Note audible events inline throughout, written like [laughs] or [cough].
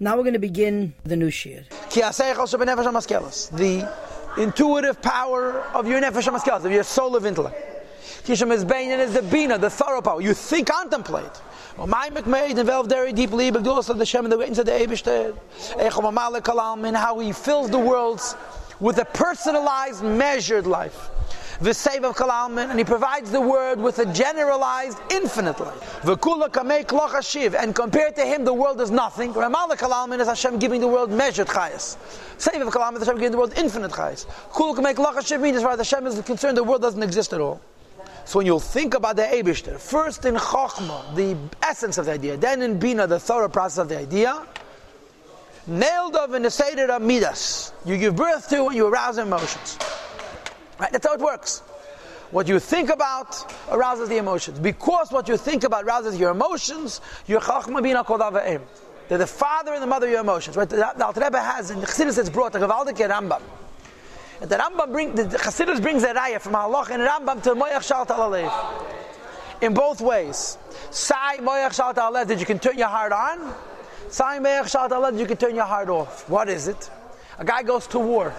Now we're going to begin the new shir. The intuitive power of your nefesh hamaskelas, of your soul of intellect. Kisham is bain is the bina, the thorough power. You think, contemplate. My made involved very deeply, begdulas of the Shem and the witness of the Eibishter. How he fills the worlds with a personalized, measured life. V'seiv of Kalalman, and he provides the word with a generalized, infinite life. V'kula kamei kloch hashiv, and compared to him, the world is nothing. Ramalek Kalalman is Hashem giving the world measured chayas. Seiv of Kalalman is Hashem giving the world infinite chayas. Kula kamei kloch hashiv means as far as Hashem is concerned, the world doesn't exist at all. So when you think about the Eibishter, first in Chokhmah, the essence of the idea, then in Bina, the thorough process of the idea, nailed of the Seder of Midas, you give birth to and you arouse emotions. Right? That's how it works. What you think about arouses the emotions. Because what you think about arouses your emotions, your chachma bina kodava'im. They're the father and the mother of your emotions. Right? The, the Alter Rebbe has, in the Chassidus it's brought, a Gavaldike Rambam. And the Rambam bring, the, the Chassidus brings a raya from Halach and Rambam to Moyach Shalt Alalev. In both ways. Sai Moyach Shalt Alalev, that you can turn your heart on. Sai Moyach Shalt Alalev, you can turn your heart off. What is it? A guy goes to war.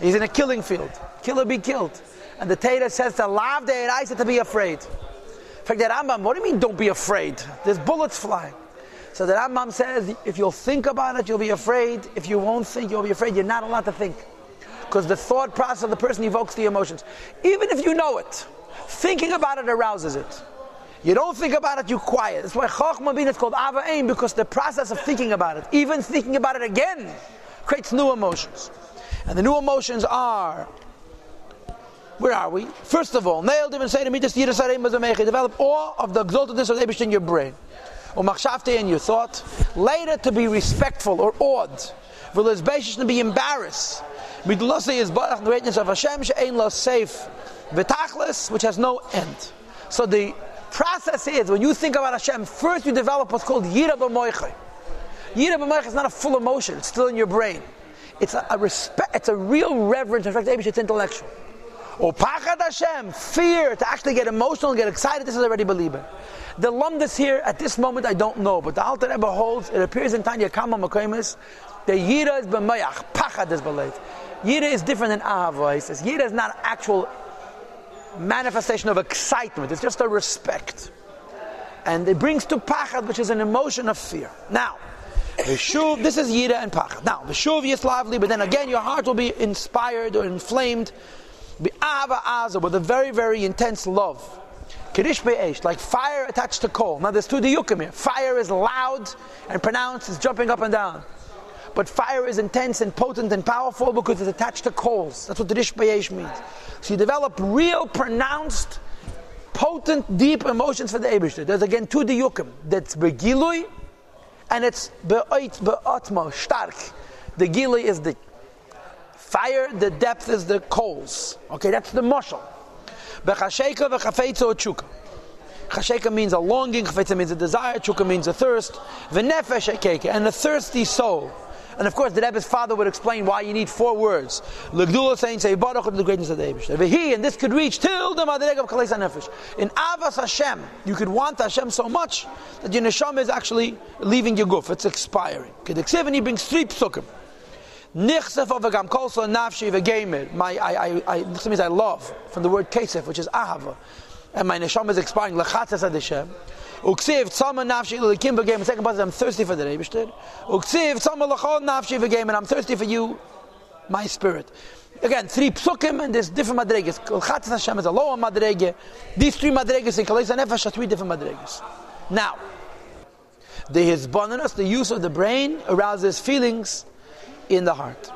He's in a killing field. Kill or be killed. And the Torah says to lav the to be afraid. In fact, the Rambam, what do you mean don't be afraid? There's bullets flying. So the Rambam says, if you'll think about it, you'll be afraid. If you won't think, you'll be afraid. You're not allowed to think. Because the thought process of the person evokes the emotions. Even if you know it, thinking about it arouses it. You don't think about it, you quiet. That's why Chochmah Bin is called Ava Aim, because the process of thinking about it, even thinking about it again, creates new emotions. And the new emotions are where are we? First of all, nailed him and say to me, this develop awe of the exaltedness of the in your brain. Or machshavte in your thought. Later to be respectful or awed. to be embarrassed. Midlasi is barach the greatness of Hashem, she'ein lo safe. V'tachlis, which has no end. So the process is, when you think about Hashem, first you develop what's called Yira b'moiche. Yira b'moiche is not a full emotion, it's still in your brain. It's a, a respect, it's a real reverence, in fact, it's intellectual. Or pachad Hashem, fear, to actually get emotional and get excited, this is already believer. The lumdus here, at this moment, I don't know, but the Alter Rebbe holds, it appears in Tanya Kama Makoimis, the Yira is b'mayach, pachad is believed. Yira is different than ahava. He says Yira is not actual manifestation of excitement. It's just a respect, and it brings to pachad, which is an emotion of fear. Now, Veshuv, this is Yira and pachad. Now, Veshuv is lively, but then again, your heart will be inspired or inflamed Ava Aza, with a very, very intense love. Kirish Be'esh, like fire attached to coal. Now there's two diyukim here. Fire is loud and pronounced, it's jumping up and down. But fire is intense and potent and powerful because it's attached to coals. That's what the Rish Be'esh means. So you develop real, pronounced, potent, deep emotions for the Eibishter. There's again two diyukim. That's Begilui and it's Be'oit Be'otmo, stark. The Gilui is the Fire, the depth is the coals. Okay, that's the mushal. Bechasheka v'chafetzo chuka. Chasheka means a longing, chafetza means a desire, chuka means a thirst. V'nefesh and a thirsty soul. And of course, the Rebbe's father would explain why you need four words. L'gdula saying, say, Baruch the greatness of the Eibush. He, and this could reach till the Madreg of Kalesa Nefesh. In Avas Hashem, you could want Hashem so much that your neshama is actually leaving your guf. It's expiring. Kedeksiv, and he brings three psukim. Nichsef avagam kolso nafshi v'gemer. My, I, I, I, means I love from the word kesef, which is ahava, and my neshama is expiring. Lechatzes adishem. Uksiv tzama nafshi l'kim v'gemer. Second part is I'm thirsty for the Rebishter. Uksiv tzama l'chol nafshi v'gemer. I'm thirsty for you, my spirit. Again, three psukim and there's different madregas. Lechatzes Hashem is a lower madrege. These three madregas in Kalesa Nefesh are three different madregas. Now, the hisbonenus, the use of the brain, arouses feelings in the heart.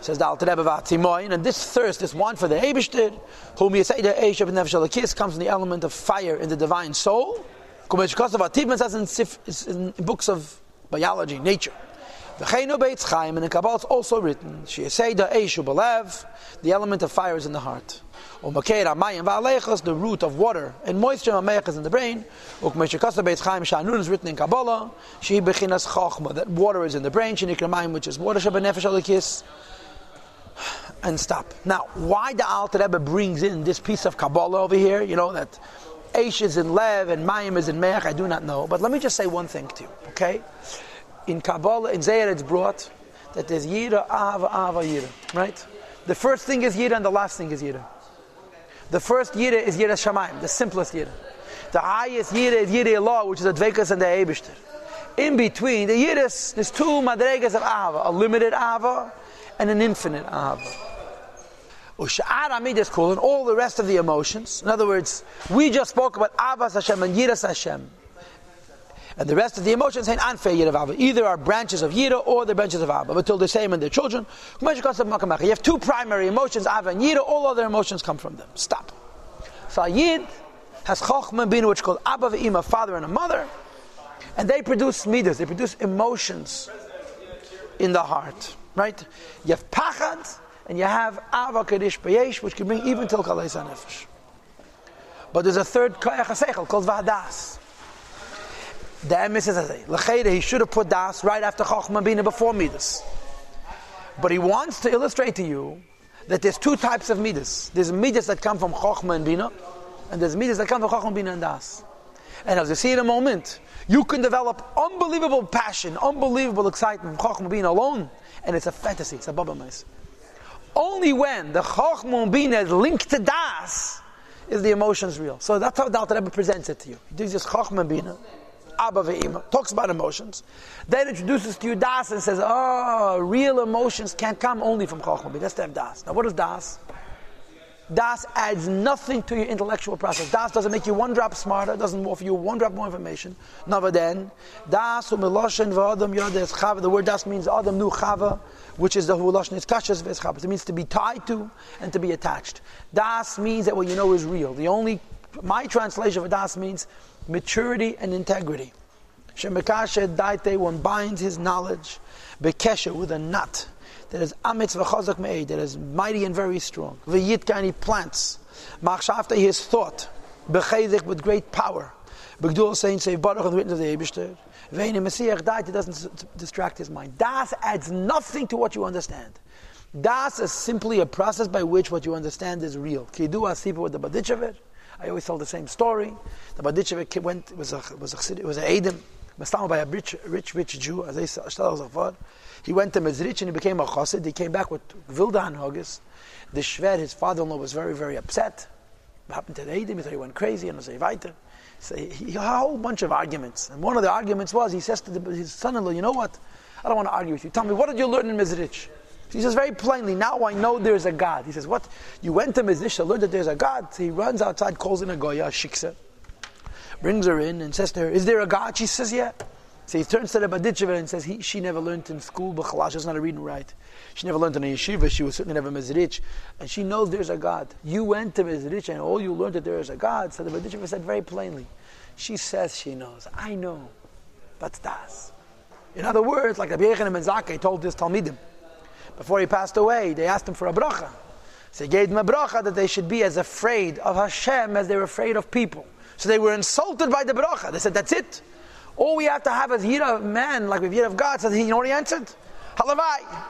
Says the Alter Rebbe and this thirst, this want for the Eibishter, whom you say the Eish of Nefesh comes from the element of fire in the divine soul. Of Ativman says in, in books of biology, nature. The Chaynu Beitz Chaim, and in Kabbalah it's also written, She say the Eish Belev, the element of fire is in the heart. The root of water, and moisture is in the brain. Is written in Kabbalah. She Bechinas Chachma, that water is in the brain. She Nikramayim, which is water Shabbat Nefesh Alikis. And stop. Now, why the Alter Rebbe brings in this piece of Kabbalah over here? You know that Aish is in Lev and Mayim is in Meach. I do not know, but let me just say one thing to you. Okay, in Kabbalah, in Zayar, it's brought that there's Yira, Ava, Ava, Yira. Right? The first thing is Yira and the last thing is Yira. The first Yira is Yira Shamayim, the simplest Yira. The highest Yira is Yira Allah, which is the Dvekas and the Eibishter. In between, the Yiras, there's two Madregas of Ava, a limited Ava and an infinite Ava. Usha'ar Amid is called, and all the rest of the emotions. In other words, we just spoke about Avas Hashem and Yiras Hashem. And the rest of the emotions unfair Yirav Ava. Either are branches of Yira or the branches of abba. But Until the same in their children. You have two primary emotions, Ava and Yira. All other emotions come from them. Stop. So Yid has Chochma Bina, which is called Abba Ve'ima, father and a mother. And they produce midas, they produce emotions in the heart. Right? You have Pachad, and you have Ava Kadish Bayesh, which can bring even till Kalei Nefesh. But there's a third Koyach called Vadas. The emes says, L'cheire, he should have put Das right after Chochmah Bina before Midas. But he wants to illustrate to you that there's two types of Midas. There's Midas that come from Chochmah and Bina, and there's Midas that come from Chochmah, Bina, and Das. And as you see in a moment, you can develop unbelievable passion, unbelievable excitement from Chochmah Bina alone, and it's a fantasy, it's a baba mice. Only when the Chochmah Bina is linked to Das is the emotions real. So that's how Alter Rebbe presents it to you. He does this Chochmah Bina, Abba Ve'ima, talks about emotions, then introduces to you Das and says, oh, real emotions can't come only from Chochmah. That's to have Das. Now what is Das? Das adds nothing to your intellectual process. Das doesn't make you one drop smarter, doesn't offer you one drop more information. Never then. Das umiloshen v'adam yodes chava. The word Das means adam nu chava, which is the huloshen is kashas v'eschava. It means to be tied to and to be attached. Das means that what you know is real. The only, my translation of Das means maturity and integrity. Shemekashe daite, one binds his knowledge, bekesha, with a nut that is amitz v'chazak me'ed, that is mighty and very strong. V'yitka, he plants. Machshavta, his thought. B'chaydik, with great power. B'gdul saying, say, Baruch, the witness of the Eibishter. Ve'ini Messiah died, it doesn't distract his mind. Das adds nothing to what you understand. Das is simply a process by which what you understand is real. Kidu asipa with the Badichever. I always tell the same story. The Badichever went, was a, was a, was a Edom, Mastama by a rich, rich, rich Jew, as they said, he went to Mezrich and he became a chassid. He came back with Vildan Hogis. The Shved, his father-in-law, was very, very upset. What happened to the Edom? He thought he went crazy and was a weiter. So he, he had a whole bunch of arguments. And one of the arguments was, he says to the, his son-in-law, you know what? I don't want to argue with you. Tell me, what did you learn in Mezrich? He says very plainly, now I know there's a God. He says, what? You went to Mezrich to learn that there's a God. So he runs outside, calls in a goya, a uh, shiksa, brings her in and says to her, is there a God? She says, yeah. So he turns to the Badichever and says he, she never learned in school, B'chalal, she doesn't know how to read and write. She never learned in a yeshiva, she was certainly never Mizrich. And she knows there's a God. You went to Mizrich and all you learned that there is a God. So the Badichever said very plainly, she says she knows. I know. That's das. In other words, like Rabbi Yochanan ben Zakkai told this Talmidim, before he passed away, they asked him for a bracha. So he gave them a bracha that they should be as afraid of Hashem as they were afraid of people. So they were insulted by the bracha. They said, that's it. All we have to have is yira of man, like we've yira of God. So he, he answered? Halavai.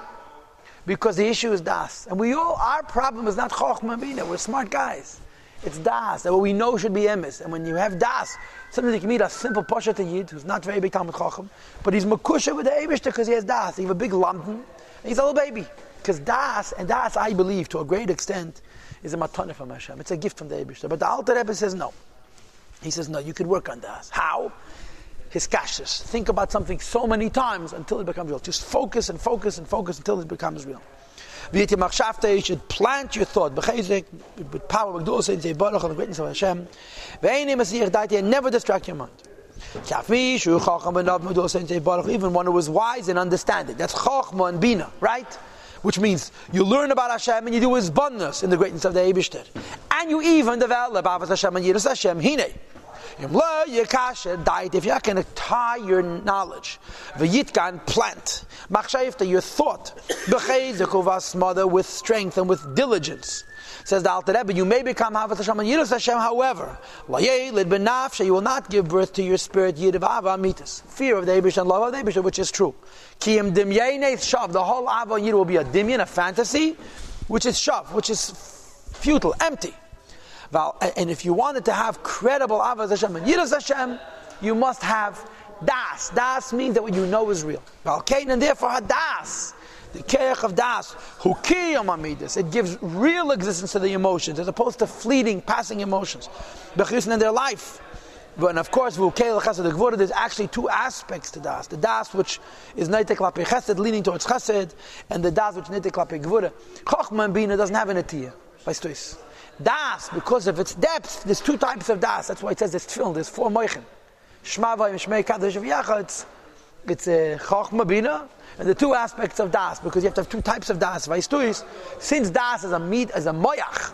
Because the issue is das. And we all, our problem is not chokhmah. We're smart guys. It's das. That what we know should be emes. And when you have das, sometimes you can meet a simple pasha to yid who's not very big Talmud chacham, but he's makusha with the Eibishter because he has das. Has a big and he's a little baby. Because das, and das, I believe, to a great extent, is a matana from Hashem. It's a gift from the Eibishter. But the Alter Rebbe says no. He says, no, you could work on das. How? his kashas. Think about something so many times until it becomes real. Just focus and focus and focus until it becomes real. You should plant your thought. With power, with the greatness of Hashem. And Never distract your mind. Even one who was wise and understanding. That's Chachma and Bina, right? Which means you learn about Hashem and you do His bonus in the greatness of the Eibishter. And you even develop Avas Hashem and Yiras Hashem. Hine. If you're not going to tie your knowledge, v'yitkan plant, machshayifta your thought, mother with strength and with diligence. Says the Alter Rebbe, you may become Havat Hashem and Yiras Hashem, however, you will not give birth to your spirit Yidav Ava Mitas. Fear of the Abish and love of the Abish, which is true. Kiyim Shav, the whole Ava Yid will be a dimyan, a fantasy, which is Shav, which is futile, empty. And if you wanted to have credible Avaz Hashem and Yiras Hashem, you must have Das. Das means that what you know is real. And therefore hadas. The keach of das, hukiyam amidus. It gives real existence to the emotions as opposed to fleeting, passing emotions. Bechisn in their life. And of course, there's actually two aspects to das. The das which is neitek klape chesed, leaning towards chesed, and the das which neitek klape gvura. Chochma and bina doesn't have an atiyah. Das, because of its depth, there's two types of das. That's why it says there's tefillin, there's four moichin. Shma vayim shmei kadosh v'yacha, it's, uh, a chochma bina, and the two aspects of das, because you have to have two types of das. Vaistuis, since das is a meat, as a moyach,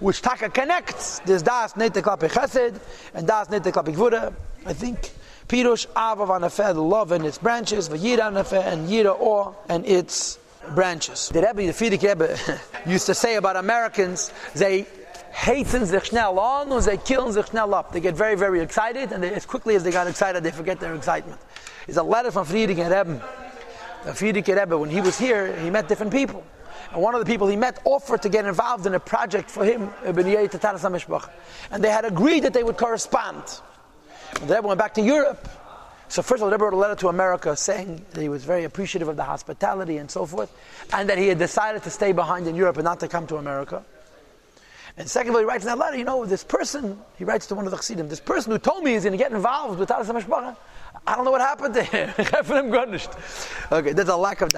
which taka connects, there's das nete klape chesed, and das nete klape gvura, I think, pirush avav anafeh, the love and its branches, v'yira anafeh, and yira or, and its branches. The Rebbe, the Frierdiker Rebbe, [laughs] used to say about Americans, they haten sich schnell on and they kill sich schnell up. They get very, very excited, and they, as quickly as they got excited, they forget their excitement. It's a letter from Frierdiker Rebbe. The Frierdiker Rebbe, when he was here, he met different people. And one of the people he met offered to get involved in a project for him, uh, and they had agreed that they would correspond. And the Rebbe went back to Europe. So first of all, the Rebbe wrote a letter to America saying that he was very appreciative of the hospitality and so forth, and that he had decided to stay behind in Europe and not to come to America. And secondly, he writes in that letter, you know, this person, he writes to one of the Chassidim, this person who told me he's going to get involved with Taras HaMashpacha, I don't know what happened to him. [laughs] okay, there's a lack of that.